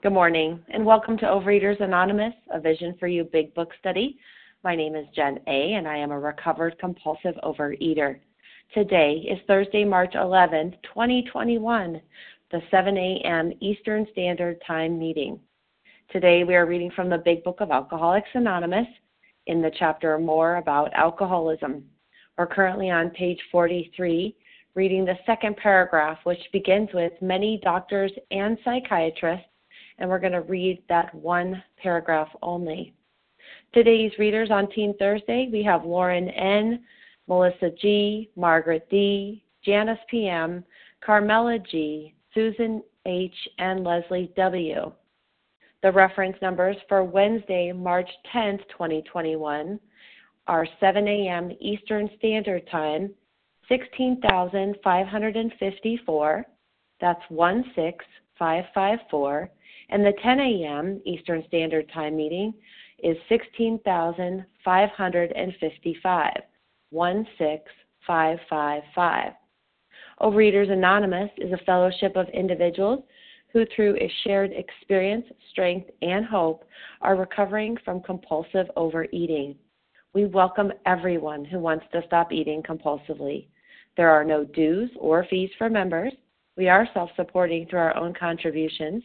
Good morning, and welcome to Overeaters Anonymous, a Vision for You Big Book Study. My name is Jen A., and I am a recovered compulsive overeater. Today is Thursday, March 11th, 2021, the 7 a.m. Eastern Standard Time meeting. Today we are reading from the Big Book of Alcoholics Anonymous in the chapter More About Alcoholism. We're currently on page 43, reading the second paragraph, which begins with Many doctors and psychiatrists and we're going to read that one paragraph only. Today's readers on Team Thursday, we have Lauren N., Melissa G., Margaret D., Janice PM, Carmela G., Susan H., and Leslie W. The reference numbers for Wednesday, March 10th, 2021 are 7 a.m. Eastern Standard Time, 16,554. That's 16554 and the 10 a.m. Eastern Standard Time meeting is 16,555, 16555. Overeaters Anonymous is a fellowship of individuals who, through a shared experience, strength, and hope, are recovering from compulsive overeating. We welcome everyone who wants to stop eating compulsively. There are no dues or fees for members. We are self supporting through our own contributions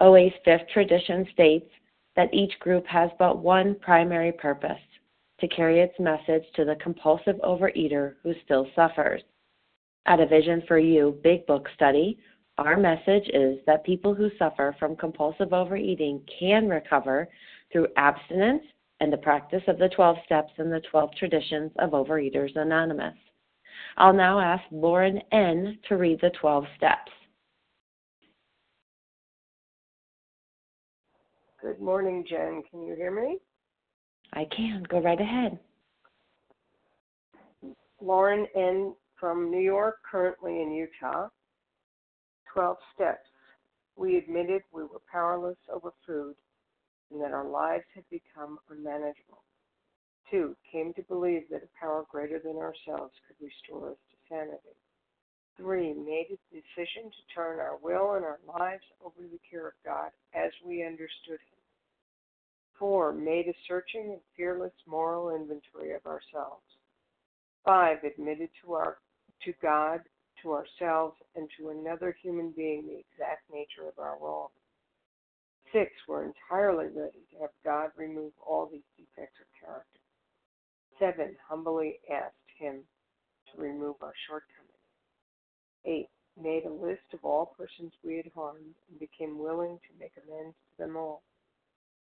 OA's fifth tradition states that each group has but one primary purpose to carry its message to the compulsive overeater who still suffers. At a Vision for You Big Book study, our message is that people who suffer from compulsive overeating can recover through abstinence and the practice of the 12 steps and the 12 traditions of Overeaters Anonymous. I'll now ask Lauren N. to read the 12 steps. Good morning, Jen. Can you hear me? I can. Go right ahead. Lauren N. from New York, currently in Utah. 12 steps. We admitted we were powerless over food and that our lives had become unmanageable. Two, came to believe that a power greater than ourselves could restore us to sanity. Three, made a decision to turn our will and our lives over to the care of God as we understood Him. Four, made a searching and fearless moral inventory of ourselves. Five, admitted to our to God, to ourselves, and to another human being the exact nature of our wrong. Six, we're entirely ready to have God remove all these defects of character. Seven, humbly asked Him to remove our shortcomings. 8. Made a list of all persons we had harmed and became willing to make amends to them all.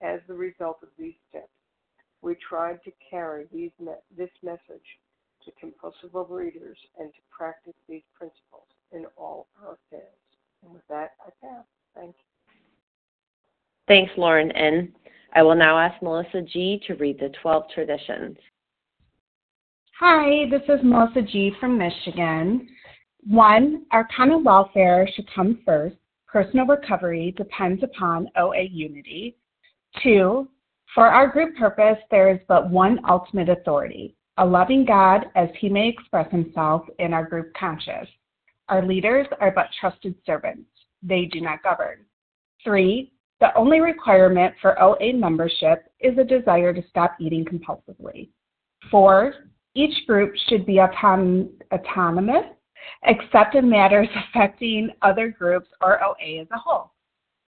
as the result of these steps, we tried to carry these me- this message to compulsive overeaters and to practice these principles in all our affairs. And with that, I pass. Thank you. Thanks, Lauren N. I will now ask Melissa G. to read the 12 traditions. Hi, this is Melissa G. from Michigan. One, our common welfare should come first. Personal recovery depends upon OA unity. Two, for our group purpose, there is but one ultimate authority a loving God as he may express himself in our group conscious. Our leaders are but trusted servants, they do not govern. Three, the only requirement for OA membership is a desire to stop eating compulsively. Four, each group should be auton- autonomous, except in matters affecting other groups or OA as a whole.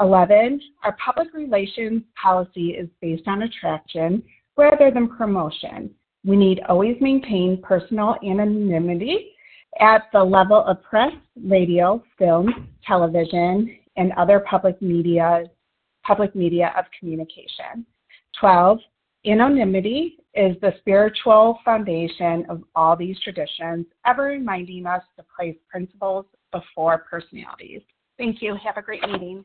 11. Our public relations policy is based on attraction rather than promotion. We need always maintain personal anonymity at the level of press, radio, film, television, and other public media, public media of communication. 12. Anonymity is the spiritual foundation of all these traditions, ever reminding us to place principles before personalities. Thank you. Have a great meeting.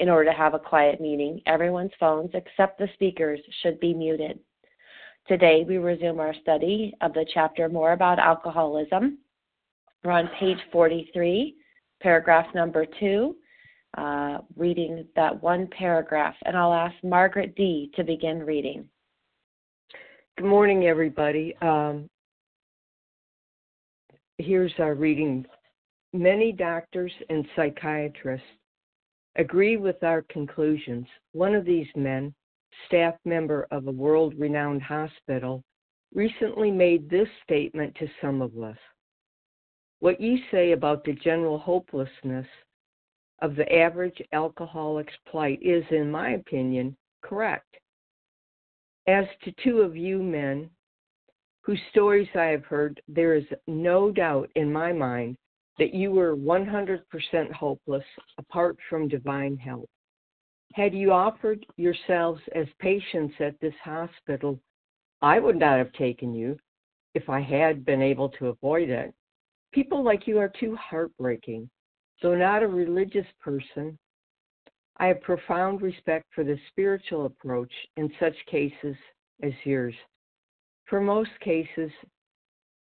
In order to have a quiet meeting, everyone's phones except the speakers should be muted. Today, we resume our study of the chapter More About Alcoholism. We're on page 43, paragraph number 2, uh, reading that one paragraph, and I'll ask Margaret D. to begin reading. Good morning, everybody. Um, here's our reading. Many doctors and psychiatrists agree with our conclusions. One of these men, staff member of a world renowned hospital, recently made this statement to some of us. What you say about the general hopelessness of the average alcoholic's plight is, in my opinion, correct. As to two of you men, whose stories I have heard, there is no doubt in my mind that you were 100% hopeless apart from divine help. Had you offered yourselves as patients at this hospital, I would not have taken you if I had been able to avoid it. People like you are too heartbreaking. Though not a religious person, I have profound respect for the spiritual approach in such cases as yours. For most cases,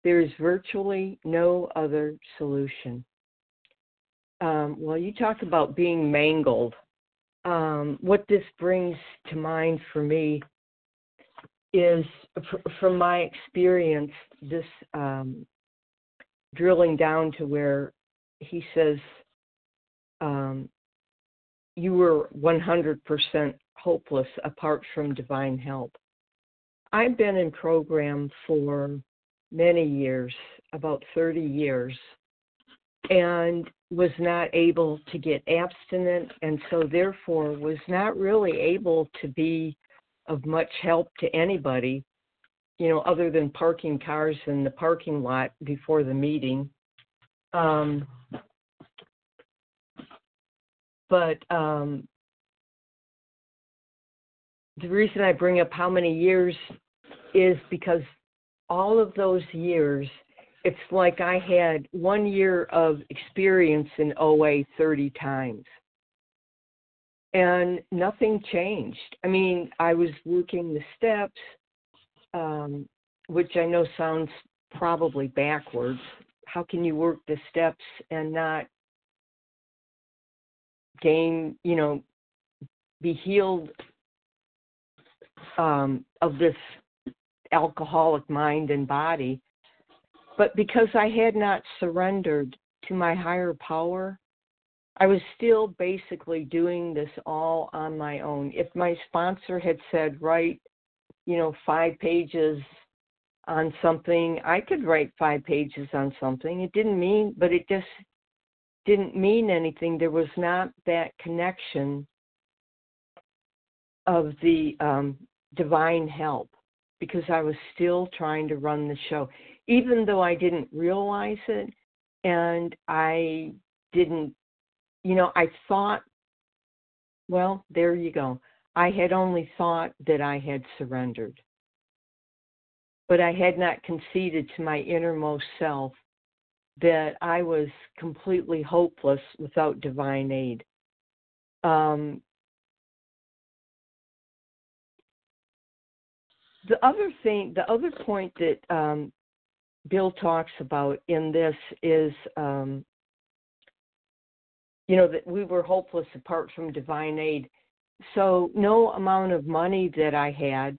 there is virtually no other solution. Um, well, you talk about being mangled. Um, what this brings to mind for me is, from my experience, this um, drilling down to where he says um, you were 100% hopeless apart from divine help. I've been in program for many years, about 30 years, and was not able to get abstinent, and so therefore was not really able to be of much help to anybody, you know, other than parking cars in the parking lot before the meeting. Um, but um, the reason I bring up how many years is because all of those years, it's like I had one year of experience in OA 30 times. and nothing changed. I mean, I was working the steps, um, which I know sounds probably backwards. How can you work the steps and not gain, you know, be healed um, of this alcoholic mind and body? But because I had not surrendered to my higher power, I was still basically doing this all on my own. If my sponsor had said, write, you know, five pages on something, I could write five pages on something. It didn't mean, but it just didn't mean anything. There was not that connection of the um, divine help because I was still trying to run the show, even though I didn't realize it and I didn't you know, I thought, well, there you go. I had only thought that I had surrendered. But I had not conceded to my innermost self that I was completely hopeless without divine aid. Um, the other thing, the other point that um, Bill talks about in this is um, you know, that we were hopeless apart from divine aid. So no amount of money that I had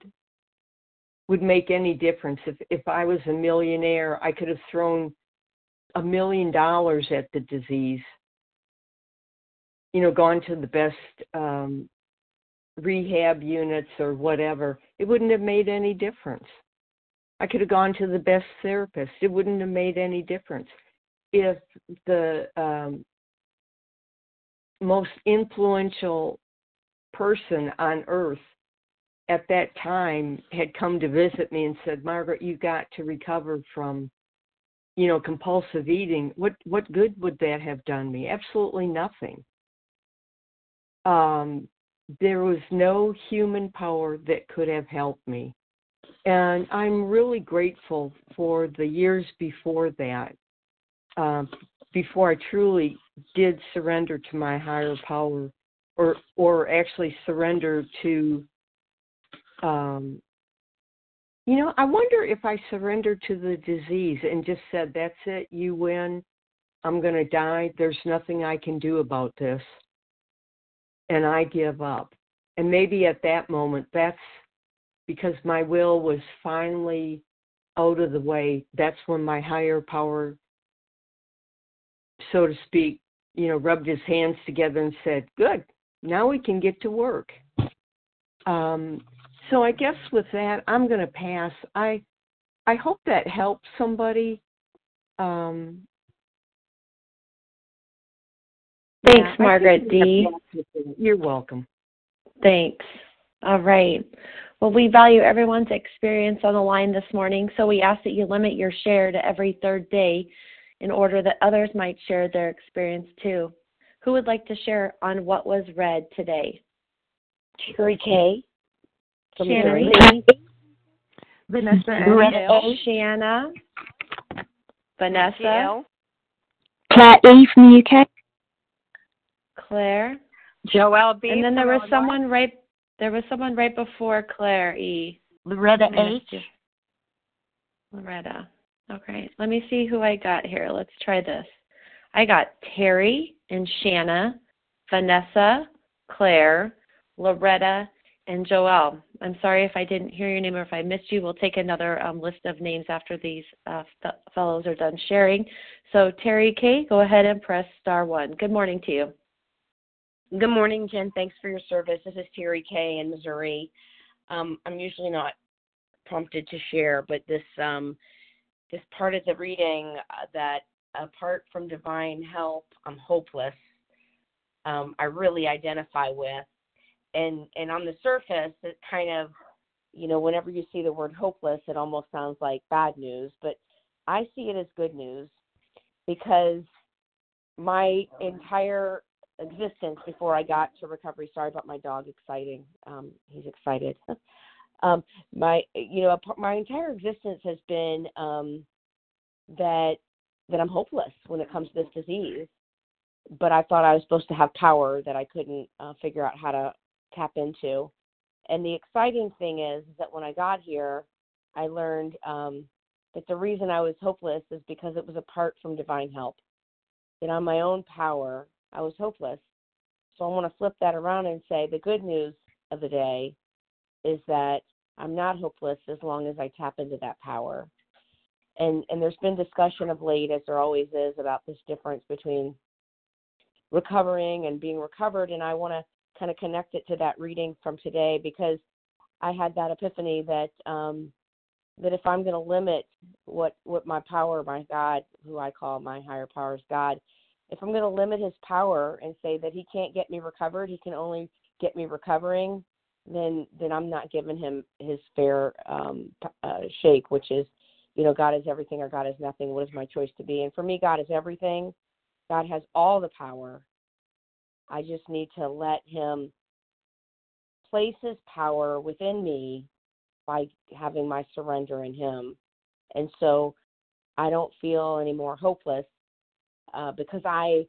would make any difference. If if I was a millionaire, I could have thrown a million dollars at the disease. You know, gone to the best um, rehab units or whatever. It wouldn't have made any difference. I could have gone to the best therapist. It wouldn't have made any difference if the um, most influential person on earth at that time had come to visit me and said, Margaret, you got to recover from, you know, compulsive eating. What what good would that have done me? Absolutely nothing. Um, there was no human power that could have helped me. And I'm really grateful for the years before that, uh, before I truly did surrender to my higher power or or actually surrender to um you know i wonder if i surrendered to the disease and just said that's it you win. I'm going to die. There's nothing i can do about this and i give up and maybe at that moment that's because my will was finally out of the way that's when my higher power so to speak, you know, rubbed his hands together and said, Good, now we can get to work. Um, so I guess with that, I'm going to pass. I I hope that helps somebody. Um, Thanks, yeah, Margaret D. You're welcome. Thanks. All right. Well, we value everyone's experience on the line this morning, so we ask that you limit your share to every third day in order that others might share their experience too. Who would like to share on what was read today? Terry K. From Shannon Vanessa L. Shanna. Vanessa. Claire E. from the UK. Claire. Joelle B. And then there was someone right there was someone right before Claire E. Loretta H. Loretta. Okay, let me see who I got here. Let's try this. I got Terry and Shanna, Vanessa, Claire, Loretta, and Joelle. I'm sorry if I didn't hear your name or if I missed you. We'll take another um, list of names after these uh, fellows are done sharing. So, Terry K., go ahead and press star one. Good morning to you. Good morning, Jen. Thanks for your service. This is Terry K. in Missouri. Um, I'm usually not prompted to share, but this um, this part of the reading uh, that apart from divine help, I'm hopeless. Um, I really identify with, and and on the surface, it kind of, you know, whenever you see the word hopeless, it almost sounds like bad news, but I see it as good news because my entire existence before I got to recovery. Sorry about my dog exciting. Um, he's excited. um, my you know my entire existence has been um, that that I'm hopeless when it comes to this disease, but I thought I was supposed to have power that I couldn't uh, figure out how to tap into. And the exciting thing is, that when I got here, I learned um, that the reason I was hopeless is because it was apart from divine help. That on my own power, I was hopeless. So I want to flip that around and say the good news of the day is that I'm not hopeless as long as I tap into that power. And and there's been discussion of late, as there always is, about this difference between recovering and being recovered. And I want to kind of connect it to that reading from today because I had that epiphany that um, that if I'm going to limit what what my power, my God, who I call my higher powers God, if I'm going to limit His power and say that He can't get me recovered, He can only get me recovering, then then I'm not giving Him His fair um, uh, shake, which is, you know, God is everything or God is nothing. What is my choice to be? And for me, God is everything. God has all the power. I just need to let Him place His power within me by having my surrender in Him. And so I don't feel any more hopeless uh, because I,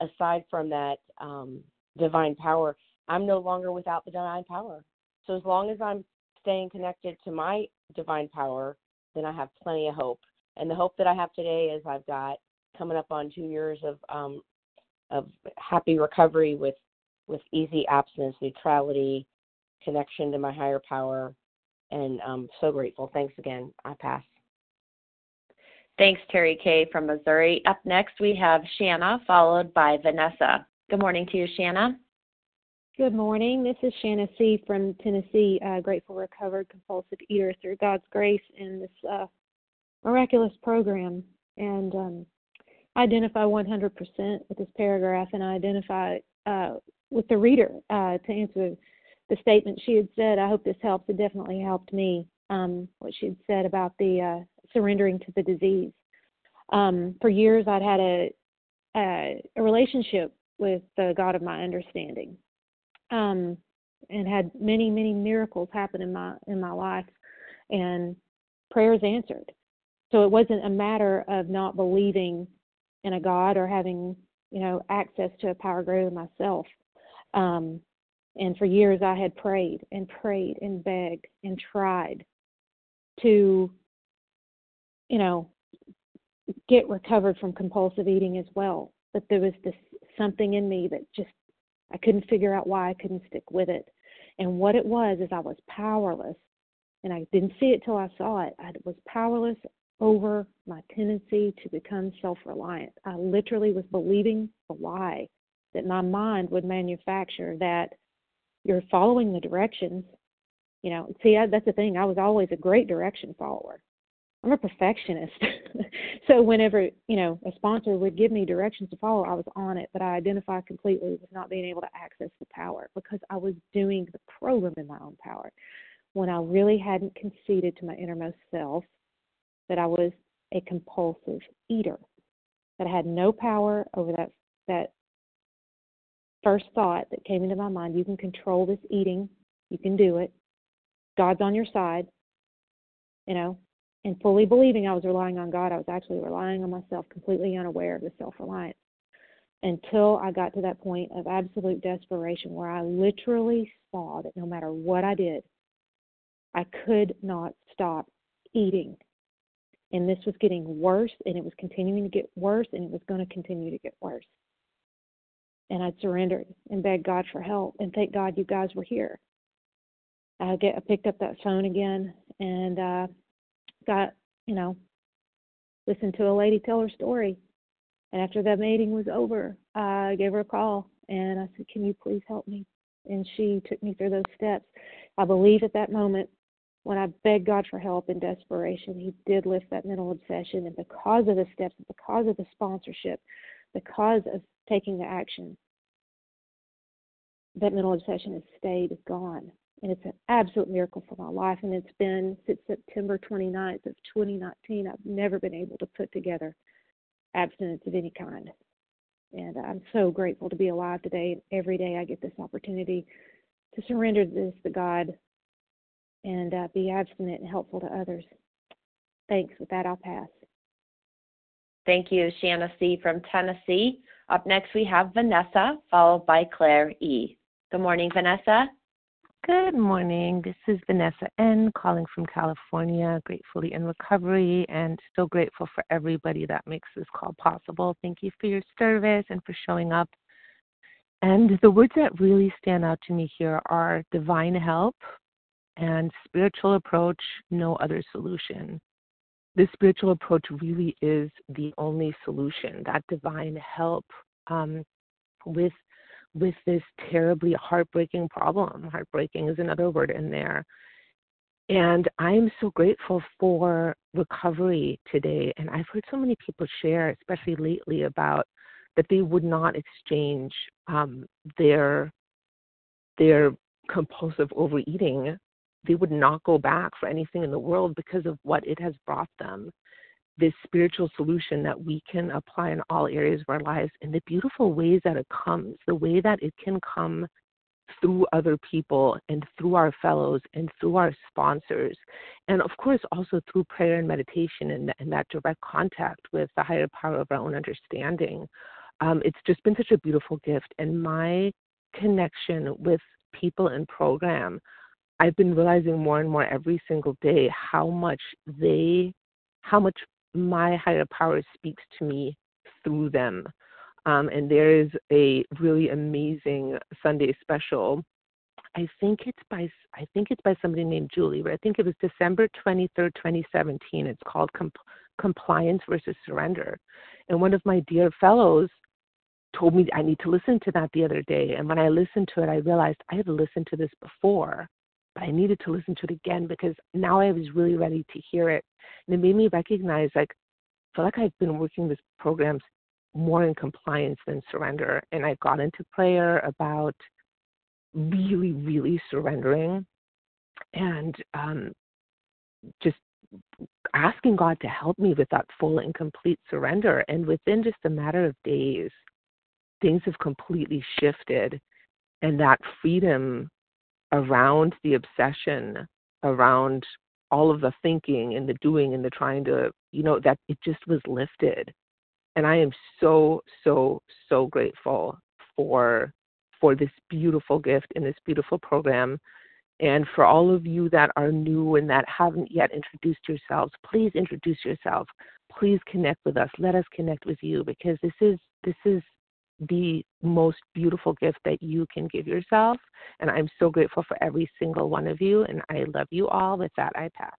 aside from that um, divine power, I'm no longer without the divine power. So as long as I'm staying connected to my divine power, then I have plenty of hope. And the hope that I have today is I've got coming up on two years of um, of happy recovery with with easy abstinence, neutrality, connection to my higher power, and I'm so grateful. Thanks again. I pass. Thanks, Terry K. from Missouri. Up next, we have Shanna, followed by Vanessa. Good morning to you, Shanna. Good morning. This is Shanna C. from Tennessee, uh, grateful recovered compulsive eater through God's grace in this uh, miraculous program. And um, I identify 100% with this paragraph, and I identify uh, with the reader uh, to answer the statement she had said. I hope this helps. It definitely helped me. Um, what she had said about the uh, surrendering to the disease. Um, for years, I'd had a, a, a relationship with the God of my understanding, um, and had many, many miracles happen in my in my life, and prayers answered. So it wasn't a matter of not believing in a God or having, you know, access to a power greater than myself. Um, and for years I had prayed and prayed and begged and tried to, you know, get recovered from compulsive eating as well. But there was this something in me that just I couldn't figure out why I couldn't stick with it. And what it was is I was powerless. And I didn't see it till I saw it. I was powerless over my tendency to become self reliant. I literally was believing the lie that my mind would manufacture that you're following the directions. You know, see, I, that's the thing. I was always a great direction follower. I'm a perfectionist. so whenever, you know, a sponsor would give me directions to follow, I was on it, but I identified completely with not being able to access the power because I was doing the program in my own power when I really hadn't conceded to my innermost self that I was a compulsive eater, that I had no power over that that first thought that came into my mind. You can control this eating. You can do it. God's on your side. You know, and fully believing I was relying on God, I was actually relying on myself, completely unaware of the self reliance. Until I got to that point of absolute desperation where I literally saw that no matter what I did, I could not stop eating and this was getting worse and it was continuing to get worse and it was going to continue to get worse and I'd surrendered and begged god for help and thank god you guys were here i get i picked up that phone again and uh got you know listened to a lady tell her story and after that meeting was over i gave her a call and i said can you please help me and she took me through those steps i believe at that moment when I begged God for help in desperation, He did lift that mental obsession. And because of the steps, because of the sponsorship, because of taking the action, that mental obsession has stayed, is gone. And it's an absolute miracle for my life. And it's been since September 29th of 2019. I've never been able to put together abstinence of any kind. And I'm so grateful to be alive today. Every day I get this opportunity to surrender this to God and uh, be abstinent and helpful to others. Thanks. With that, I'll pass. Thank you, Shanna C. from Tennessee. Up next, we have Vanessa, followed by Claire E. Good morning, Vanessa. Good morning. This is Vanessa N. calling from California, gratefully in recovery, and so grateful for everybody that makes this call possible. Thank you for your service and for showing up. And the words that really stand out to me here are divine help and spiritual approach, no other solution. The spiritual approach really is the only solution, that divine help um, with with this terribly heartbreaking problem. Heartbreaking is another word in there. And I'm so grateful for recovery today. And I've heard so many people share, especially lately, about that they would not exchange um, their their compulsive overeating. They would not go back for anything in the world because of what it has brought them this spiritual solution that we can apply in all areas of our lives and the beautiful ways that it comes, the way that it can come through other people and through our fellows and through our sponsors. And of course, also through prayer and meditation and, and that direct contact with the higher power of our own understanding. Um, it's just been such a beautiful gift. And my connection with people in program, I've been realizing more and more every single day how much they how much my higher power speaks to me through them. Um, and there is a really amazing Sunday special. I think it's by I think it's by somebody named Julie, but I think it was December 23rd, 2017. It's called Comp- Compliance versus Surrender. And one of my dear fellows told me I need to listen to that the other day. And when I listened to it, I realized I had listened to this before, but I needed to listen to it again because now I was really ready to hear it. And it made me recognize like I feel like I've been working with programs more in compliance than surrender. And I got into prayer about really, really surrendering and um, just asking God to help me with that full and complete surrender. And within just a matter of days, things have completely shifted. And that freedom around the obsession, around all of the thinking and the doing and the trying to, you know, that it just was lifted. And I am so, so, so grateful for for this beautiful gift and this beautiful program. And for all of you that are new and that haven't yet introduced yourselves, please introduce yourself. Please connect with us. Let us connect with you because this is this is the most beautiful gift that you can give yourself. And I'm so grateful for every single one of you. And I love you all. With that, I pass.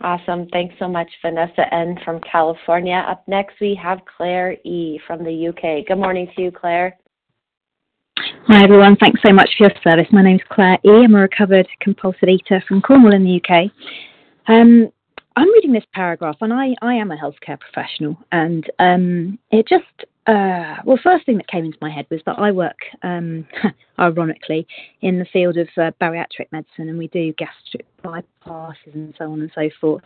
Awesome. Thanks so much, Vanessa N. from California. Up next, we have Claire E. from the UK. Good morning to you, Claire. Hi, everyone. Thanks so much for your service. My name is Claire E. I'm a recovered compulsive eater from Cornwall in the UK. Um, I'm reading this paragraph, and I, I am a healthcare professional, and um, it just uh, well, first thing that came into my head was that I work, um, ironically, in the field of uh, bariatric medicine, and we do gastric bypasses and so on and so forth.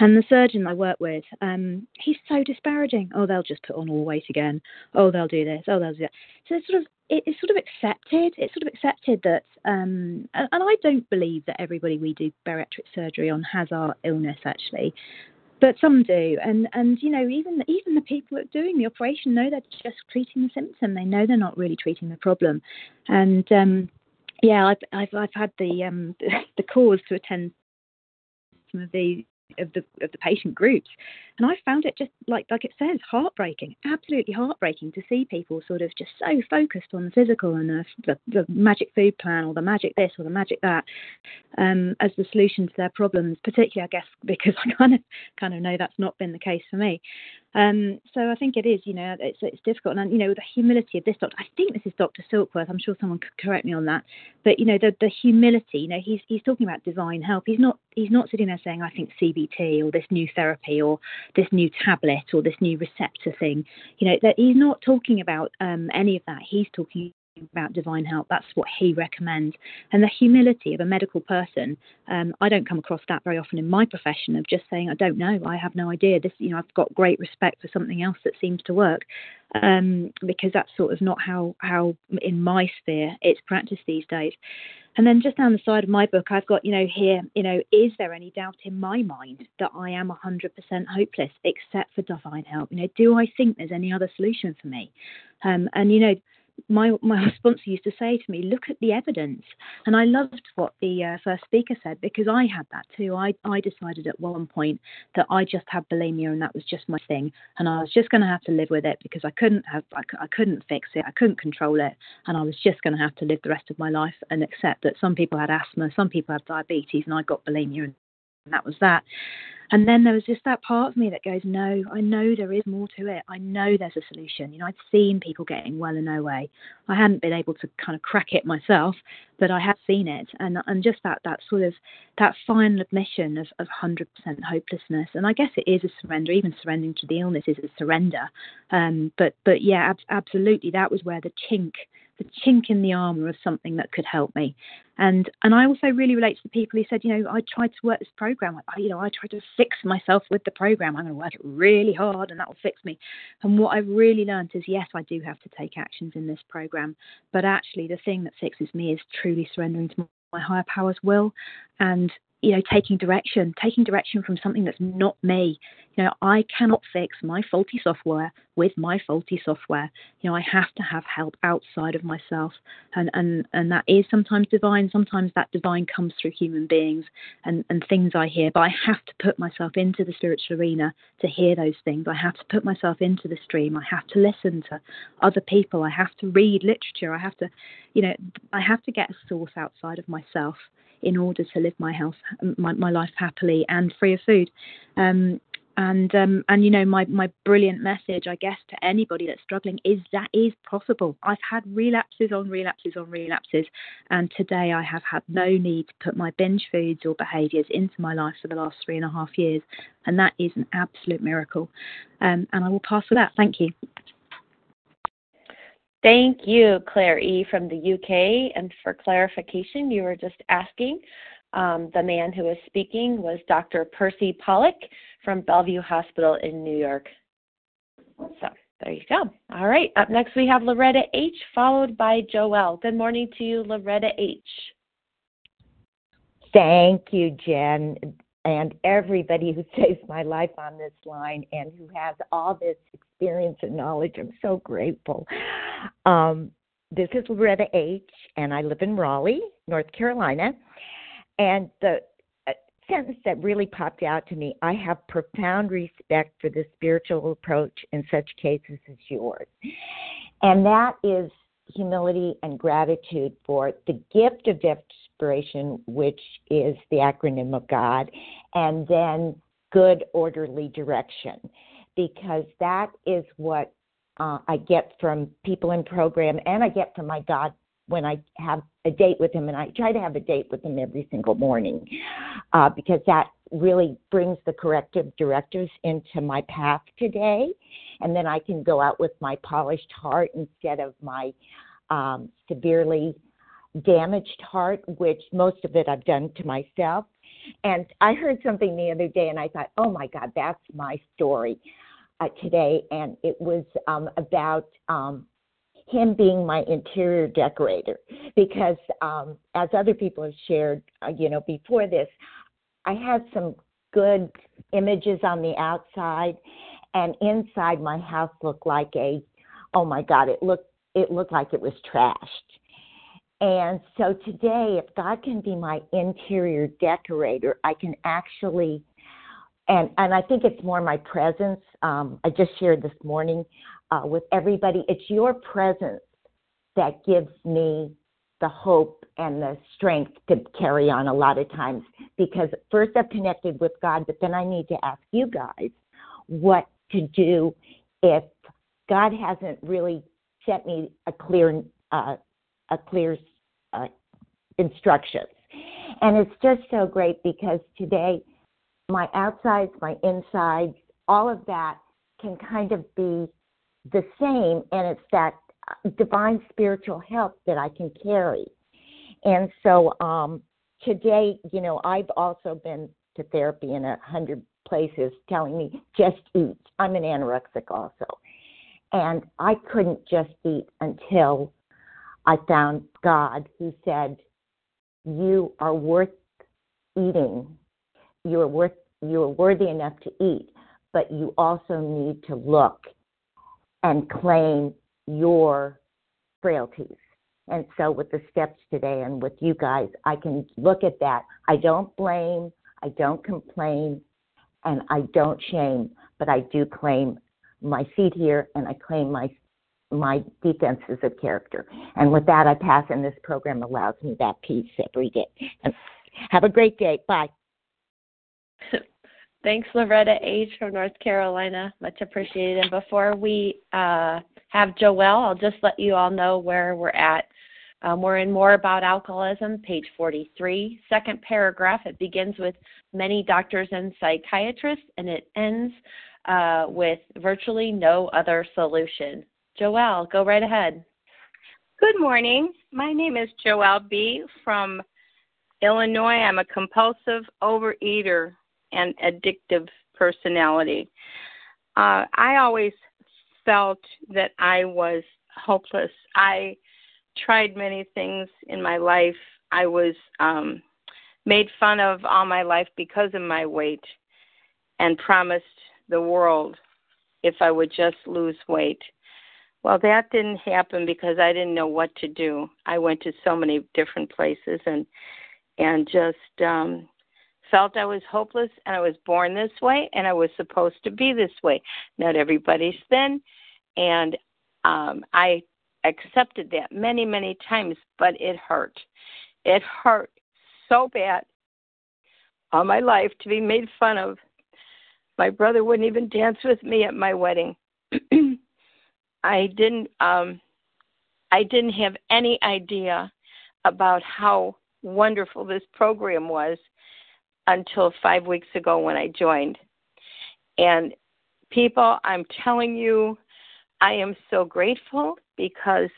And the surgeon I work with, um, he's so disparaging. Oh, they'll just put on all weight again. Oh, they'll do this. Oh, they'll do that. So it's sort of it's sort of accepted. It's sort of accepted that, um, and, I don't believe that everybody we do bariatric surgery on has our illness actually, but some do. And and you know even even the people that are doing the operation know they're just treating the symptom. They know they're not really treating the problem. And um, yeah, I've I've I've had the um the cause to attend some of the of the of the patient groups, and I found it just like like it says heartbreaking, absolutely heartbreaking to see people sort of just so focused on the physical and the, the, the magic food plan or the magic this or the magic that um, as the solution to their problems. Particularly, I guess, because I kind of kind of know that's not been the case for me. Um, so I think it is, you know, it's it's difficult, and you know, the humility of this doctor. I think this is Dr. Silkworth. I'm sure someone could correct me on that, but you know, the the humility. You know, he's he's talking about divine help. He's not he's not sitting there saying, I think CBT or this new therapy or this new tablet or this new receptor thing. You know, that he's not talking about um, any of that. He's talking about divine help. That's what he recommends. And the humility of a medical person, um, I don't come across that very often in my profession of just saying, I don't know, I have no idea. This, you know, I've got great respect for something else that seems to work. Um, because that's sort of not how how in my sphere it's practiced these days. And then just down the side of my book, I've got, you know, here, you know, is there any doubt in my mind that I am 100% hopeless except for divine help? You know, do I think there's any other solution for me? Um, and, you know, my my sponsor used to say to me, "Look at the evidence," and I loved what the uh, first speaker said because I had that too. I I decided at one point that I just had bulimia and that was just my thing, and I was just going to have to live with it because I couldn't have I, I couldn't fix it, I couldn't control it, and I was just going to have to live the rest of my life and accept that some people had asthma, some people had diabetes, and I got bulimia, and that was that. And then there was just that part of me that goes, no, I know there is more to it. I know there's a solution. You know, I'd seen people getting well in no way. I hadn't been able to kind of crack it myself, but I had seen it. And and just that that sort of that final admission of, of 100% hopelessness. And I guess it is a surrender. Even surrendering to the illness is a surrender. Um, but but yeah, ab- absolutely, that was where the chink the chink in the armor of something that could help me. And and I also really relate to the people who said, you know, I tried to work this program. I, you know, I tried to fix myself with the program. I'm going to work it really hard, and that will fix me. And what I've really learned is, yes, I do have to take actions in this program, but actually, the thing that fixes me is truly surrendering to my higher power's will and you know, taking direction, taking direction from something that's not me. You know, I cannot fix my faulty software with my faulty software. You know, I have to have help outside of myself, and and and that is sometimes divine. Sometimes that divine comes through human beings and and things I hear. But I have to put myself into the spiritual arena to hear those things. I have to put myself into the stream. I have to listen to other people. I have to read literature. I have to, you know, I have to get a source outside of myself in order to live my health, my, my life happily and free of food. Um, and um, and you know my my brilliant message I guess to anybody that's struggling is that is possible. I've had relapses on relapses on relapses, and today I have had no need to put my binge foods or behaviours into my life for the last three and a half years, and that is an absolute miracle. Um, and I will pass with that. Thank you. Thank you, Claire E. from the UK. And for clarification, you were just asking. Um, the man who was speaking was Dr. Percy Pollock from Bellevue Hospital in New York. So there you go. All right. Up next, we have Loretta H., followed by Joelle. Good morning to you, Loretta H. Thank you, Jen and everybody who saves my life on this line and who has all this experience and knowledge. I'm so grateful. Um, this is Loretta H., and I live in Raleigh, North Carolina. And the uh, sentence that really popped out to me I have profound respect for the spiritual approach in such cases as yours. And that is humility and gratitude for the gift of inspiration, which is the acronym of God, and then good, orderly direction, because that is what uh, I get from people in program, and I get from my God when I have a date with him, and I try to have a date with him every single morning, uh, because that really brings the corrective directives into my path today, and then I can go out with my polished heart instead of my um, severely damaged heart, which most of it I've done to myself. And I heard something the other day, and I thought, oh my God, that's my story uh, today. And it was um, about um, him being my interior decorator. Because um, as other people have shared, uh, you know, before this, I had some good images on the outside, and inside my house looked like a, oh my God, it looked it looked like it was trashed and so today, if God can be my interior decorator, I can actually, and and I think it's more my presence. Um, I just shared this morning uh, with everybody. It's your presence that gives me the hope and the strength to carry on a lot of times because first I've connected with God, but then I need to ask you guys what to do if God hasn't really sent me a clear uh, a clear instructions. And it's just so great because today, my outsides, my insides, all of that can kind of be the same. And it's that divine spiritual help that I can carry. And so um, today, you know, I've also been to therapy in a hundred places telling me just eat. I'm an anorexic also. And I couldn't just eat until I found God who said, You are worth eating. You are worth you are worthy enough to eat, but you also need to look and claim your frailties. And so, with the steps today and with you guys, I can look at that. I don't blame, I don't complain, and I don't shame, but I do claim my seat here and I claim my my defenses of character. And with that, I pass, and this program allows me that peace every day. And have a great day. Bye. Thanks, Loretta H. from North Carolina. Much appreciated. And before we uh, have Joelle, I'll just let you all know where we're at. Um, we're in More About Alcoholism, page 43, second paragraph. It begins with many doctors and psychiatrists, and it ends uh, with virtually no other solution. Joelle, go right ahead. Good morning. My name is Joelle B. from Illinois. I'm a compulsive overeater and addictive personality. Uh, I always felt that I was hopeless. I tried many things in my life. I was um, made fun of all my life because of my weight and promised the world if I would just lose weight. Well, that didn't happen because I didn't know what to do. I went to so many different places and and just um felt I was hopeless and I was born this way and I was supposed to be this way. Not everybody's thin and um I accepted that many, many times, but it hurt. It hurt so bad all my life to be made fun of. My brother wouldn't even dance with me at my wedding. I didn't um I didn't have any idea about how wonderful this program was until 5 weeks ago when I joined. And people, I'm telling you, I am so grateful because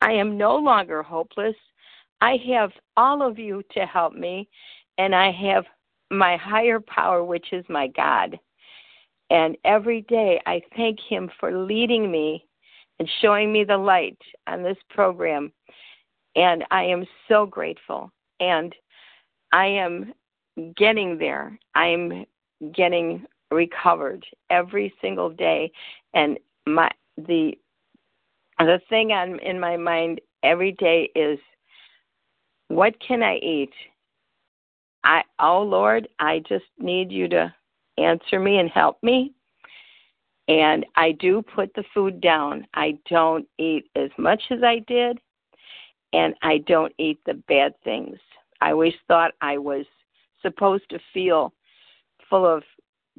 I am no longer hopeless. I have all of you to help me, and I have my higher power, which is my God. And every day I thank Him for leading me and showing me the light on this program. And I am so grateful. And I am getting there. I'm getting recovered every single day. And my the the thing on in my mind every day is what can I eat? I oh Lord, I just need you to answer me and help me. And I do put the food down. I don't eat as much as I did, and I don't eat the bad things. I always thought I was supposed to feel full of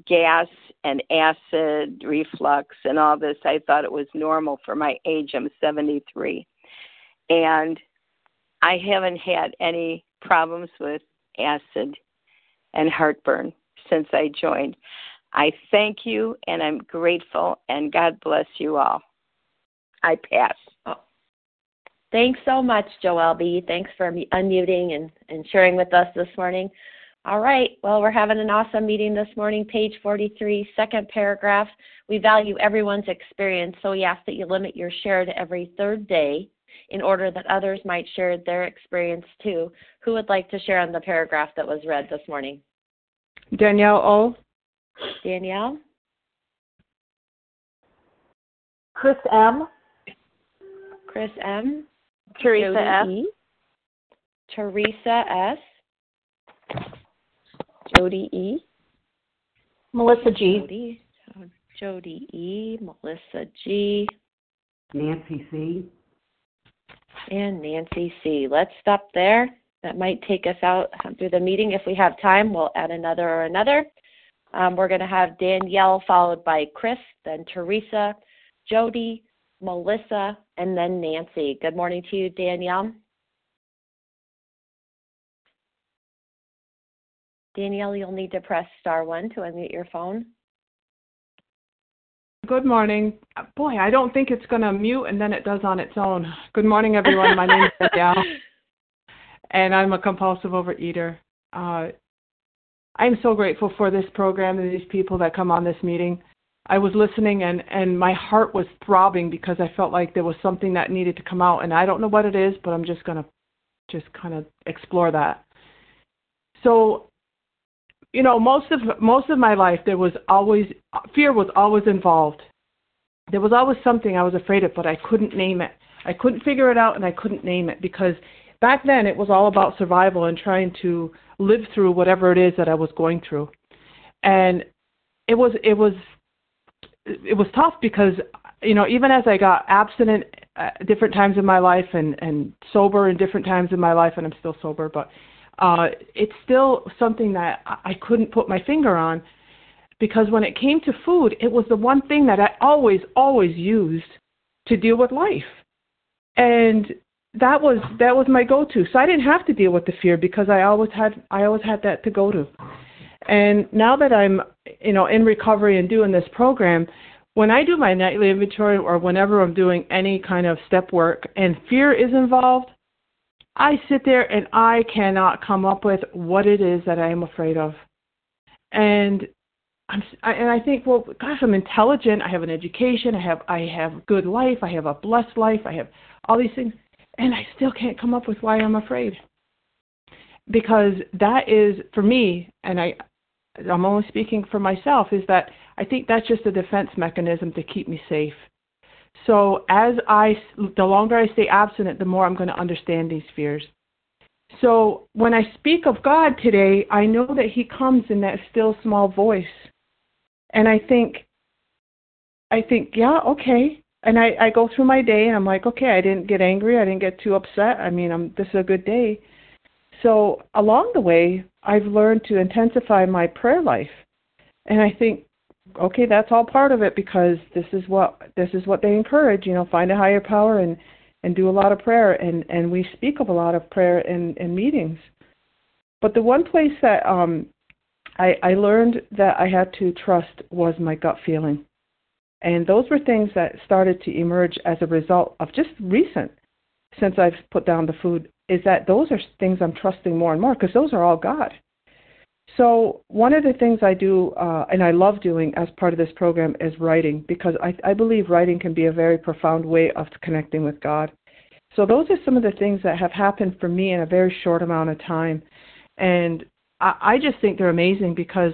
gas and acid reflux and all this. I thought it was normal for my age. I'm 73. And I haven't had any problems with acid and heartburn since I joined. I thank you and I'm grateful and God bless you all. I pass. Oh. Thanks so much, Joelle B. Thanks for unmuting and, and sharing with us this morning. All right. Well, we're having an awesome meeting this morning. Page 43, second paragraph. We value everyone's experience, so we ask that you limit your share to every third day in order that others might share their experience too. Who would like to share on the paragraph that was read this morning? Danielle O. Danielle? Chris M. Chris M. Teresa S. E. Teresa S. Jody E. Melissa G. Jody, Jody E. Melissa G. Nancy C. And Nancy C. Let's stop there. That might take us out through the meeting. If we have time, we'll add another or another. Um, we're going to have Danielle followed by Chris, then Teresa, Jody, Melissa, and then Nancy. Good morning to you, Danielle. Danielle, you'll need to press star one to unmute your phone. Good morning. Boy, I don't think it's going to mute and then it does on its own. Good morning, everyone. My name is Danielle, and I'm a compulsive overeater. Uh, I'm so grateful for this program and these people that come on this meeting. I was listening and, and my heart was throbbing because I felt like there was something that needed to come out, and I don't know what it is, but I'm just going to just kind of explore that. So you know most of most of my life there was always fear was always involved there was always something i was afraid of but i couldn't name it i couldn't figure it out and i couldn't name it because back then it was all about survival and trying to live through whatever it is that i was going through and it was it was it was tough because you know even as i got abstinent at different times in my life and and sober in different times in my life and i'm still sober but uh, it's still something that I couldn't put my finger on because when it came to food, it was the one thing that I always, always used to deal with life. And that was that was my go-to. So I didn't have to deal with the fear because I always had I always had that to go to. And now that I'm you know in recovery and doing this program, when I do my nightly inventory or whenever I'm doing any kind of step work and fear is involved, I sit there and I cannot come up with what it is that I am afraid of. And I'm and I think, well, gosh, I'm intelligent. I have an education. I have I have good life. I have a blessed life. I have all these things, and I still can't come up with why I'm afraid. Because that is for me, and I I'm only speaking for myself, is that I think that's just a defense mechanism to keep me safe. So as I, the longer I stay abstinent, the more I'm going to understand these fears. So when I speak of God today, I know that He comes in that still small voice, and I think, I think, yeah, okay. And I, I go through my day and I'm like, okay, I didn't get angry, I didn't get too upset. I mean, I'm this is a good day. So along the way, I've learned to intensify my prayer life, and I think okay, that's all part of it because this is what this is what they encourage. You know, find a higher power and and do a lot of prayer. And and we speak of a lot of prayer in in meetings. But the one place that um, I I learned that I had to trust was my gut feeling, and those were things that started to emerge as a result of just recent since I've put down the food. Is that those are things I'm trusting more and more because those are all God so one of the things I do, uh, and I love doing as part of this program, is writing because I, I believe writing can be a very profound way of connecting with God. So those are some of the things that have happened for me in a very short amount of time, and I, I just think they're amazing because,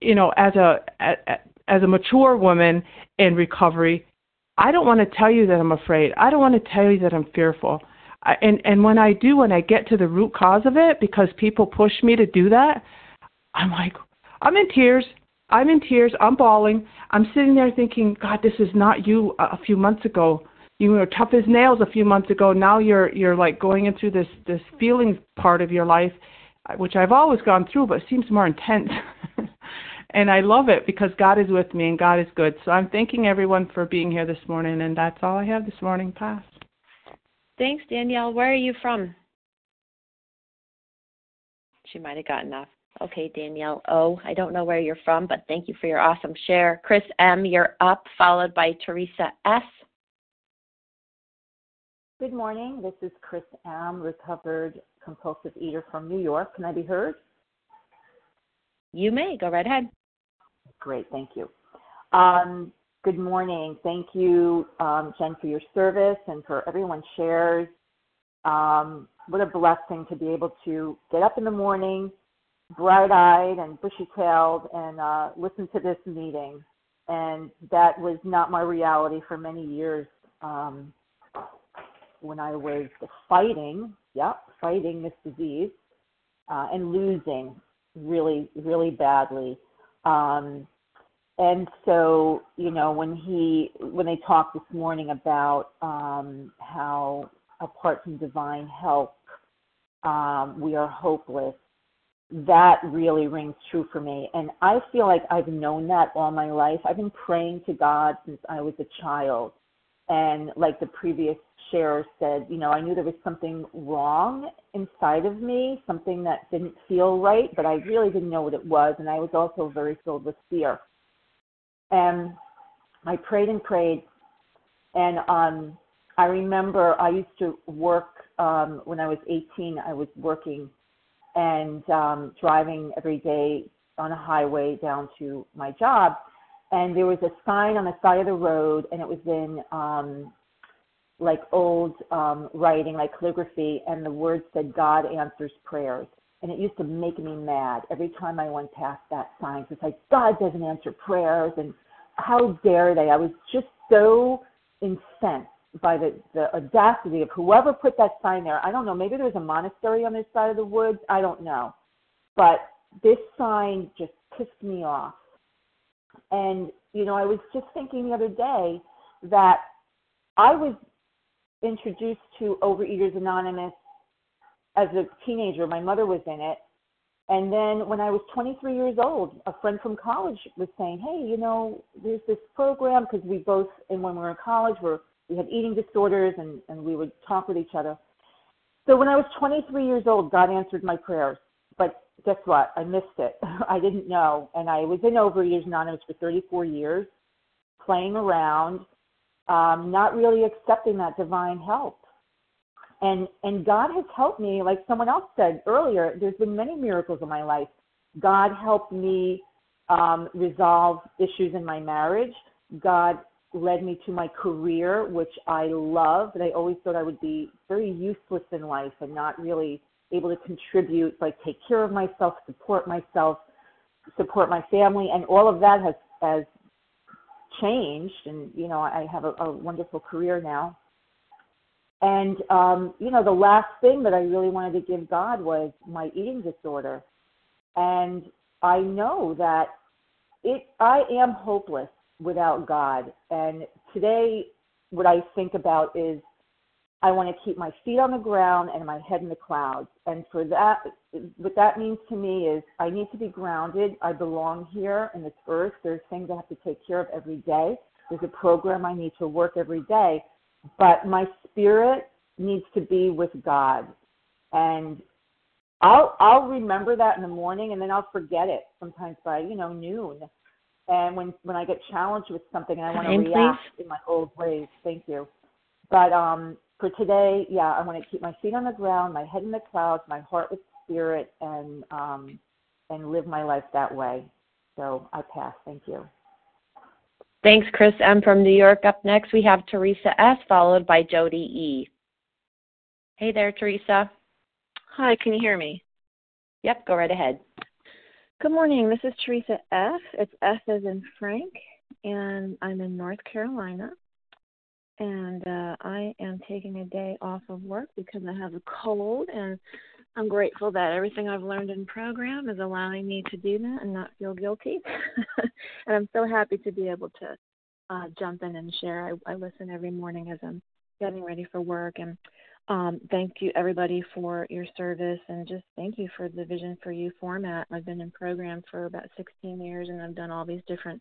you know, as a as a mature woman in recovery, I don't want to tell you that I'm afraid. I don't want to tell you that I'm fearful and and when I do, when I get to the root cause of it, because people push me to do that, I'm like, I'm in tears. I'm in tears. I'm bawling. I'm sitting there thinking, God, this is not you a few months ago. You were tough as nails a few months ago. Now you're you're like going into this this feelings part of your life, which I've always gone through, but it seems more intense. and I love it because God is with me and God is good. So I'm thanking everyone for being here this morning, and that's all I have this morning. Pass. Thanks, Danielle. Where are you from? She might have gotten off. Okay, Danielle O. I don't know where you're from, but thank you for your awesome share. Chris M., you're up, followed by Teresa S. Good morning. This is Chris M., recovered compulsive eater from New York. Can I be heard? You may. Go right ahead. Great. Thank you. Um, Good morning. Thank you, um, Jen, for your service and for everyone's shares. Um, what a blessing to be able to get up in the morning, bright eyed and bushy tailed, and uh, listen to this meeting. And that was not my reality for many years when I was fighting, yeah, fighting this disease uh, and losing really, really badly. Um, and so you know when he when they talked this morning about um, how apart from divine help um, we are hopeless that really rings true for me. And i feel like i've known that all my life. I've been praying to god since i was a child and like the previous sharer said you know i knew there was something wrong inside of me something that didn't feel right but i really didn't know what it was. And i was also very filled with fear. And I prayed and prayed, and um, I remember I used to work um, when I was 18. I was working and um, driving every day on a highway down to my job, and there was a sign on the side of the road, and it was in um, like old um, writing, like calligraphy, and the words said, "God answers prayers." And it used to make me mad every time I went past that sign. It's like God doesn't answer prayers, and how dare they? I was just so incensed by the, the audacity of whoever put that sign there. I don't know. Maybe there was a monastery on this side of the woods. I don't know. But this sign just pissed me off. And, you know, I was just thinking the other day that I was introduced to Overeaters Anonymous as a teenager. My mother was in it. And then when I was 23 years old, a friend from college was saying, "Hey, you know, there's this program because we both, and when we were in college, were we had eating disorders, and and we would talk with each other." So when I was 23 years old, God answered my prayers. But guess what? I missed it. I didn't know, and I was in Overeaters Anonymous for 34 years, playing around, um, not really accepting that divine help. And and God has helped me like someone else said earlier there's been many miracles in my life. God helped me um, resolve issues in my marriage. God led me to my career which I love and I always thought I would be very useless in life and not really able to contribute like take care of myself support myself support my family and all of that has has changed and you know I have a, a wonderful career now and um, you know, the last thing that I really wanted to give God was my eating disorder. And I know that it I am hopeless without God. And today what I think about is I want to keep my feet on the ground and my head in the clouds. And for that what that means to me is I need to be grounded. I belong here in this earth. There's things I have to take care of every day. There's a program I need to work every day but my spirit needs to be with God. And I'll I'll remember that in the morning and then I'll forget it sometimes by, you know, noon. And when when I get challenged with something and I want to react please. in my old ways, thank you. But um for today, yeah, I want to keep my feet on the ground, my head in the clouds, my heart with spirit and um and live my life that way. So I pass. Thank you. Thanks, Chris M. from New York. Up next, we have Teresa S., followed by Jody E. Hey there, Teresa. Hi, can you hear me? Yep, go right ahead. Good morning. This is Teresa F. It's F as in Frank, and I'm in North Carolina. And uh, I am taking a day off of work because I have a cold, and I'm grateful that everything I've learned in program is allowing me to do that and not feel guilty. and I'm so happy to be able to uh, jump in and share. I, I listen every morning as I'm getting ready for work. And um, thank you, everybody, for your service. And just thank you for the Vision for You format. I've been in program for about 16 years and I've done all these different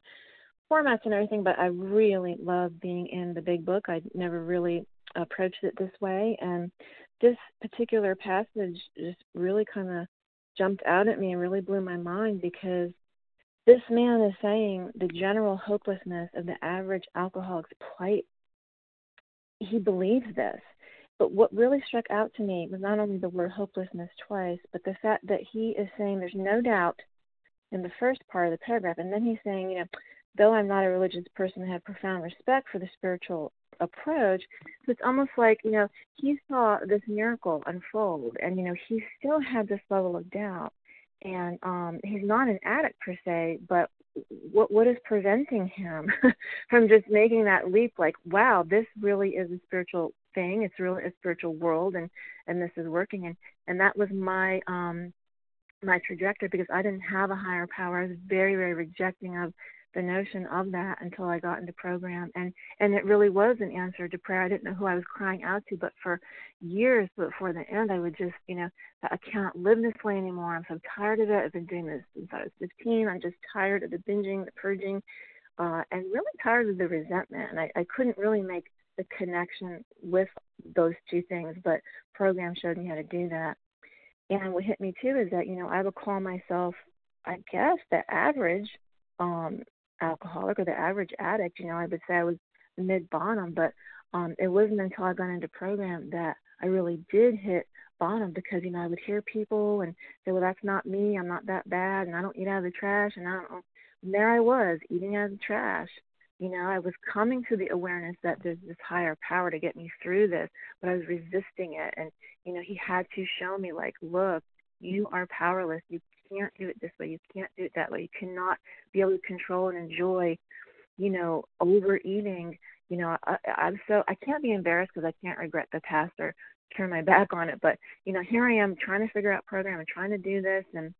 formats and everything, but I really love being in the big book. I never really approached it this way. And this particular passage just really kind of jumped out at me and really blew my mind because this man is saying the general hopelessness of the average alcoholic's plight. He believes this. But what really struck out to me was not only the word hopelessness twice, but the fact that he is saying there's no doubt in the first part of the paragraph. And then he's saying, you know, though I'm not a religious person, I have profound respect for the spiritual approach. So it's almost like, you know, he saw this miracle unfold and, you know, he still had this level of doubt. And um he's not an addict per se, but what what is preventing him from just making that leap like, wow, this really is a spiritual thing. It's really a spiritual world and and this is working and and that was my um my trajectory because I didn't have a higher power. I was very, very rejecting of the notion of that until I got into program and and it really was an answer to prayer. I didn't know who I was crying out to, but for years before the end I would just, you know, I can't live this way anymore. I'm so tired of it. I've been doing this since I was fifteen. I'm just tired of the binging, the purging, uh, and really tired of the resentment. And I, I couldn't really make the connection with those two things, but program showed me how to do that. And what hit me too is that, you know, I would call myself I guess the average um alcoholic or the average addict. You know, I would say I was mid bottom, but um, it wasn't until I got into program that I really did hit bottom because you know I would hear people and say, "Well, that's not me. I'm not that bad, and I don't eat out of the trash." And I don't. And there I was eating out of the trash. You know, I was coming to the awareness that there's this higher power to get me through this, but I was resisting it. And you know, he had to show me, like, look, you are powerless. You can't do it this way. You can't do it that way. You cannot be able to control and enjoy, you know, overeating. You know, I, I'm so I can't be embarrassed because I can't regret the past or turn my back on it. But you know, here I am trying to figure out program and trying to do this, and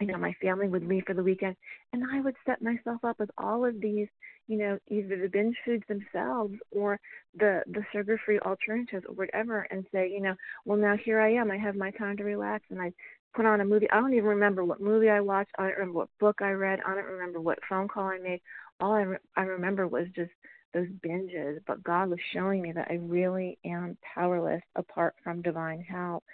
you know, my family would leave for the weekend, and I would set myself up with all of these, you know, either the binge foods themselves or the the sugar-free alternatives or whatever, and say, you know, well now here I am, I have my time to relax, and I put on a movie. I don't even remember what movie I watched. I don't remember what book I read. I don't remember what phone call I made. All I re- I remember was just those binges. But God was showing me that I really am powerless apart from divine help.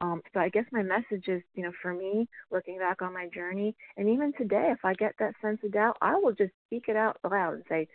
Um, so I guess my message is, you know, for me, looking back on my journey, and even today, if I get that sense of doubt, I will just speak it out loud and say,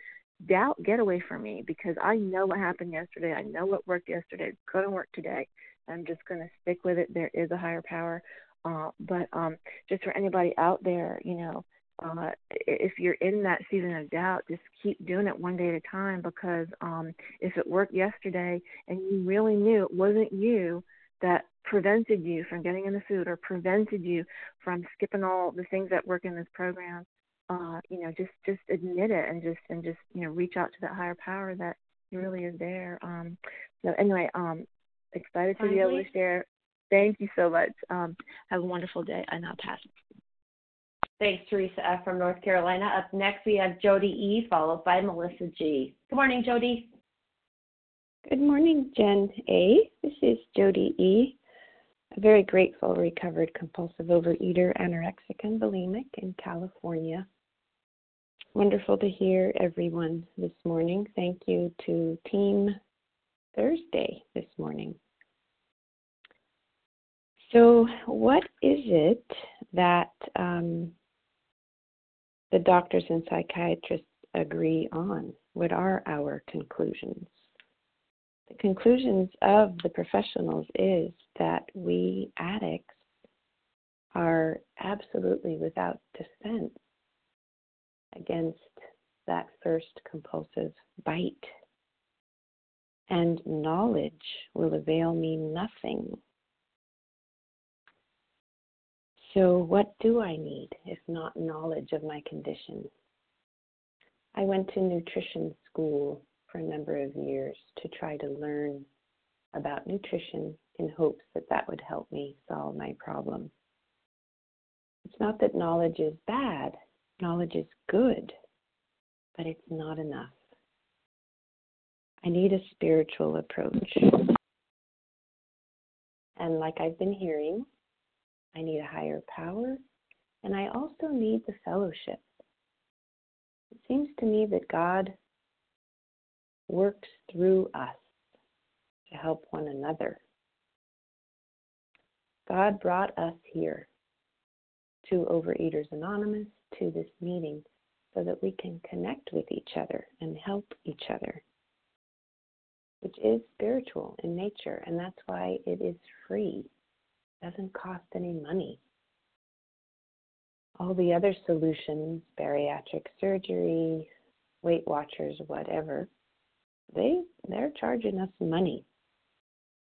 doubt, get away from me, because I know what happened yesterday. I know what worked yesterday. Couldn't work today. I'm just going to stick with it. There is a higher power. Uh, but um, just for anybody out there, you know, uh, if you're in that season of doubt, just keep doing it one day at a time because um, if it worked yesterday and you really knew it wasn't you that prevented you from getting in the food or prevented you from skipping all the things that work in this program, uh, you know, just just admit it and just and just you know reach out to that higher power that really is there. Um, so anyway, um, excited to be able to share Thank you so much. Um, have a wonderful day. I now pass. Thanks, Teresa F. from North Carolina. Up next, we have Jody E., followed by Melissa G. Good morning, Jody. Good morning, Jen A. This is Jody E., a very grateful recovered compulsive overeater, anorexic, and bulimic in California. Wonderful to hear everyone this morning. Thank you to Team Thursday this morning. So, what is it that um, the doctors and psychiatrists agree on? What are our conclusions? The conclusions of the professionals is that we addicts are absolutely without defense against that first compulsive bite. And knowledge will avail me nothing so, what do I need if not knowledge of my condition? I went to nutrition school for a number of years to try to learn about nutrition in hopes that that would help me solve my problem. It's not that knowledge is bad, knowledge is good, but it's not enough. I need a spiritual approach. And like I've been hearing, I need a higher power, and I also need the fellowship. It seems to me that God works through us to help one another. God brought us here to Overeaters Anonymous, to this meeting, so that we can connect with each other and help each other, which is spiritual in nature, and that's why it is free doesn't cost any money. All the other solutions, bariatric surgery, Weight Watchers, whatever, they they're charging us money.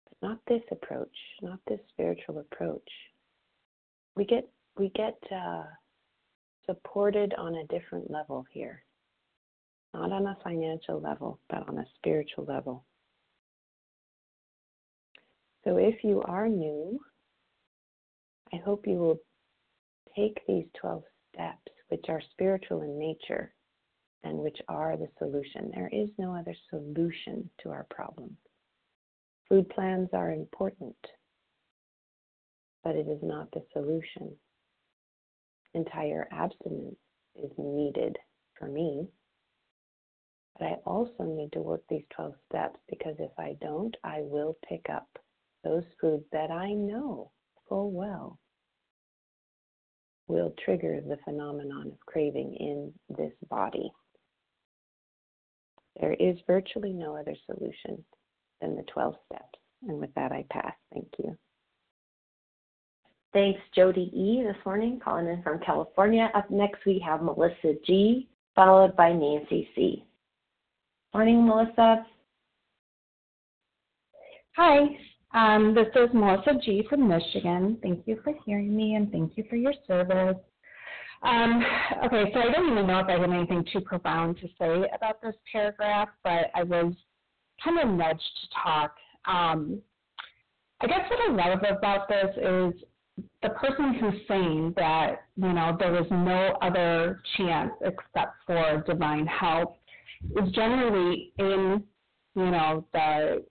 But not this approach, not this spiritual approach. We get we get uh, supported on a different level here. Not on a financial level, but on a spiritual level. So if you are new I hope you will take these 12 steps, which are spiritual in nature and which are the solution. There is no other solution to our problem. Food plans are important, but it is not the solution. Entire abstinence is needed for me. But I also need to work these 12 steps because if I don't, I will pick up those foods that I know full well will trigger the phenomenon of craving in this body. There is virtually no other solution than the 12 steps. And with that, I pass. Thank you. Thanks, Jody E. this morning, calling in from California. Up next, we have Melissa G., followed by Nancy C. Morning, Melissa. Hi, um, this is Melissa G. from Michigan. Thank you for hearing me and thank you for your service. Um, okay, so I don't even know if I have anything too profound to say about this paragraph, but I was kind of nudged to talk. Um, I guess what I love about this is the person who's saying that, you know, there is no other chance except for divine help is generally in, you know, the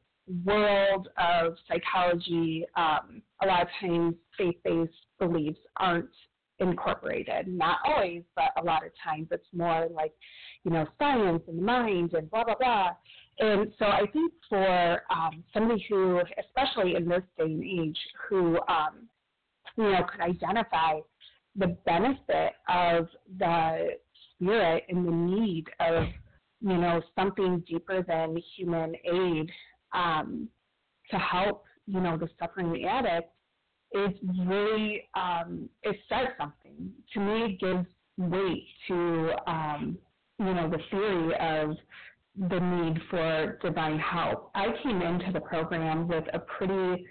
world of psychology. Um, a lot of times faith-based beliefs aren't incorporated. Not always, but a lot of times it's more like, you know, science and mind and blah, blah, blah. And so I think for um, somebody who, especially in this day and age, who, um, you know, could identify the benefit of the spirit and the need of, you know, something deeper than human aid um, to help, you know, the suffering addict, it really um, it says something. To me, it gives weight to um, you know the theory of the need for divine help. I came into the program with a pretty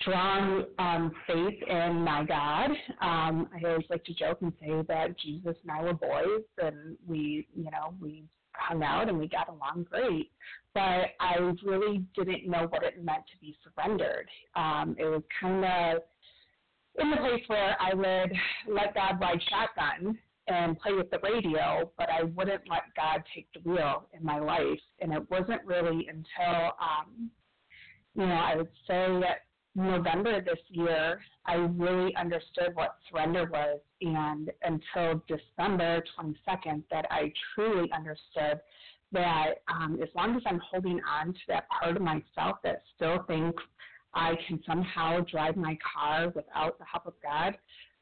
strong um, faith in my God. Um, I always like to joke and say that Jesus and I were boys, and we, you know, we hung out and we got along great. But I really didn't know what it meant to be surrendered. Um, it was kind of in the place where I would let God ride shotgun and play with the radio, but I wouldn't let God take the wheel in my life. And it wasn't really until, um, you know, I would say November this year, I really understood what surrender was. And until December 22nd, that I truly understood that um, as long as I'm holding on to that part of myself that still thinks I can somehow drive my car without the help of God,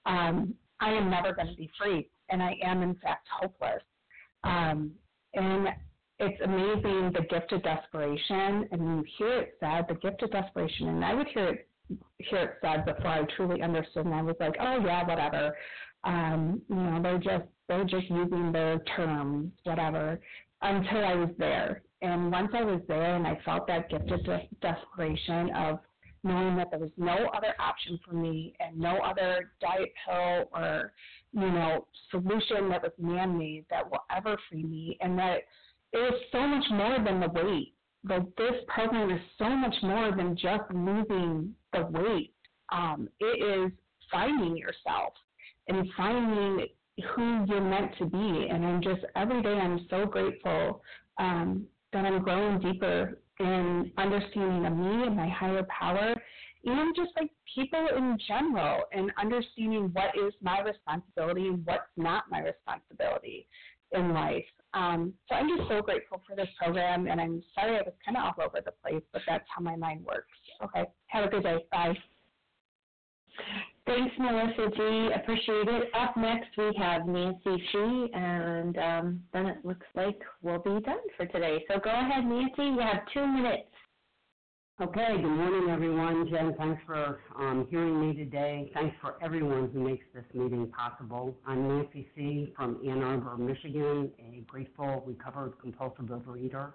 um, I am never going to be free. And I am, in fact, hopeless. Um, and it's amazing the gift of desperation. And you hear it said, the gift of desperation. And I would hear it, hear it said before I truly understood. And I was like, oh, yeah, whatever. Um, you know, they're just they're just using their terms, whatever, until I was there. And once I was there and I felt that gift of de- desperation of knowing that there was no other option for me and no other diet pill or, you know, solution that was man made that will ever free me and that it was so much more than the weight. That this program is so much more than just losing the weight. Um, it is finding yourself and finding who you're meant to be. And I'm just every day I'm so grateful um, that I'm growing deeper in understanding of me and my higher power, and just like people in general, and understanding what is my responsibility and what's not my responsibility in life. Um, so I'm just so grateful for this program, and I'm sorry I was kind of all over the place, but that's how my mind works. Okay, have a good day. Bye. Thanks, Melissa G. Appreciate it. Up next, we have Nancy G. And um, then it looks like we'll be done for today. So go ahead, Nancy. You have two minutes. Okay, good morning, everyone. Jen, thanks for um, hearing me today. Thanks for everyone who makes this meeting possible. I'm Nancy C. from Ann Arbor, Michigan, a grateful, recovered compulsive overeater.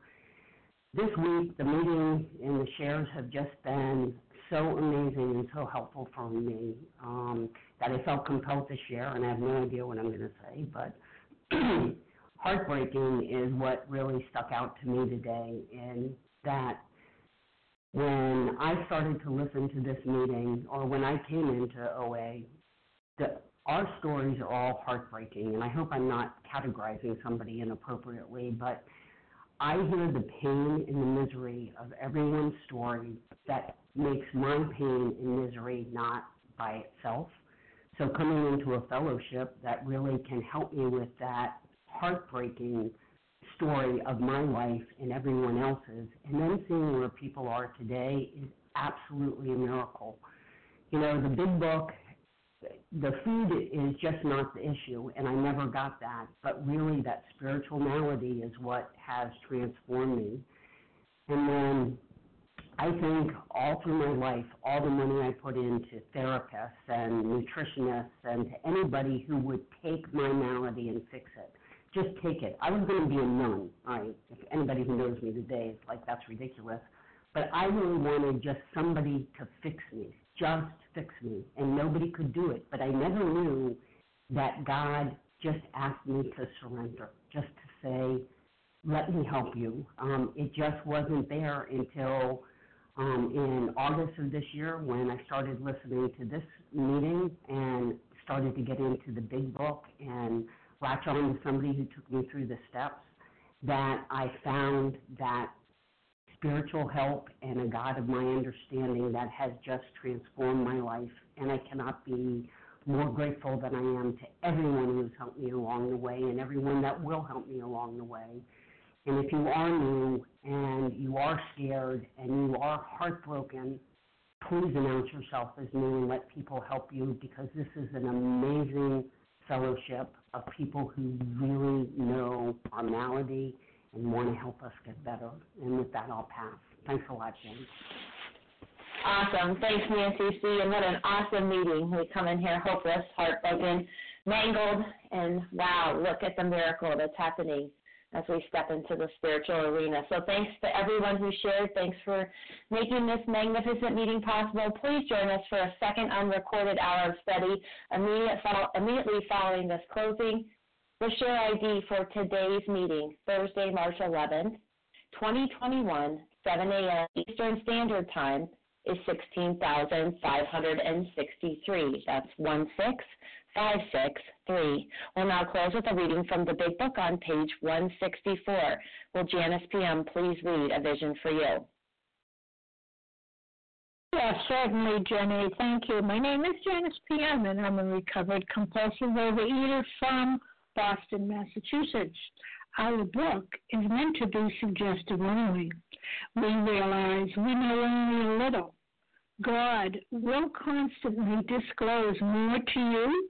This week, the meeting and the shares have just been so amazing and so helpful for me um, that I felt compelled to share, and I have no idea what I'm going to say, but heartbreaking is what really stuck out to me today and that when I started to listen to this meeting or when I came into OA, our stories are all heartbreaking, and I hope I'm not categorizing somebody inappropriately, but I hear the pain and the misery of everyone's story that makes my pain and misery not by itself. So coming into a fellowship that really can help me with that heartbreaking story of my life and everyone else's, and then seeing where people are today is absolutely a miracle. You know, the big book the food is just not the issue, and I never got that. But really, that spiritual malady is what has transformed me. And then I think all through my life, all the money I put into therapists and nutritionists and to anybody who would take my malady and fix it, just take it. I was going to be a nun. I, if anybody who knows me today is like, that's ridiculous. But I really wanted just somebody to fix me, just fix me, and nobody could do it. But I never knew that God just asked me to surrender, just to say, let me help you. Um, it just wasn't there until um, in August of this year when I started listening to this meeting and started to get into the big book and on to somebody who took me through the steps that I found that spiritual help and a God of my understanding that has just transformed my life. And I cannot be more grateful than I am to everyone who's helped me along the way and everyone that will help me along the way. And if you are new and you are scared and you are heartbroken, please announce yourself as new and let people help you because this is an amazing fellowship of people who really know our malady and want to help us get better. And with that, I'll pass. Thanks a lot, James. Awesome. Thanks, Nancy C. And what an awesome meeting. We come in here hopeless, heartbroken, mangled, and wow, look at the miracle that's happening as we step into the spiritual arena. So thanks to everyone who shared. Thanks for making this magnificent meeting possible. Please join us for a second unrecorded hour of study immediately following this closing. The share ID for today's meeting, Thursday, March 11th, 2021, 7 a.m. Eastern Standard Time, is 16,563. That's 16563. We'll now close with a reading from the Big Book on page 164. Will Janice PM please read A Vision for You? Yes, certainly, Jenny. Thank you. My name is Janice PM, and I'm a recovered compulsive overeater from Boston, Massachusetts. Our book is meant to be suggestive only. We realize we know only a little. God will constantly disclose more to you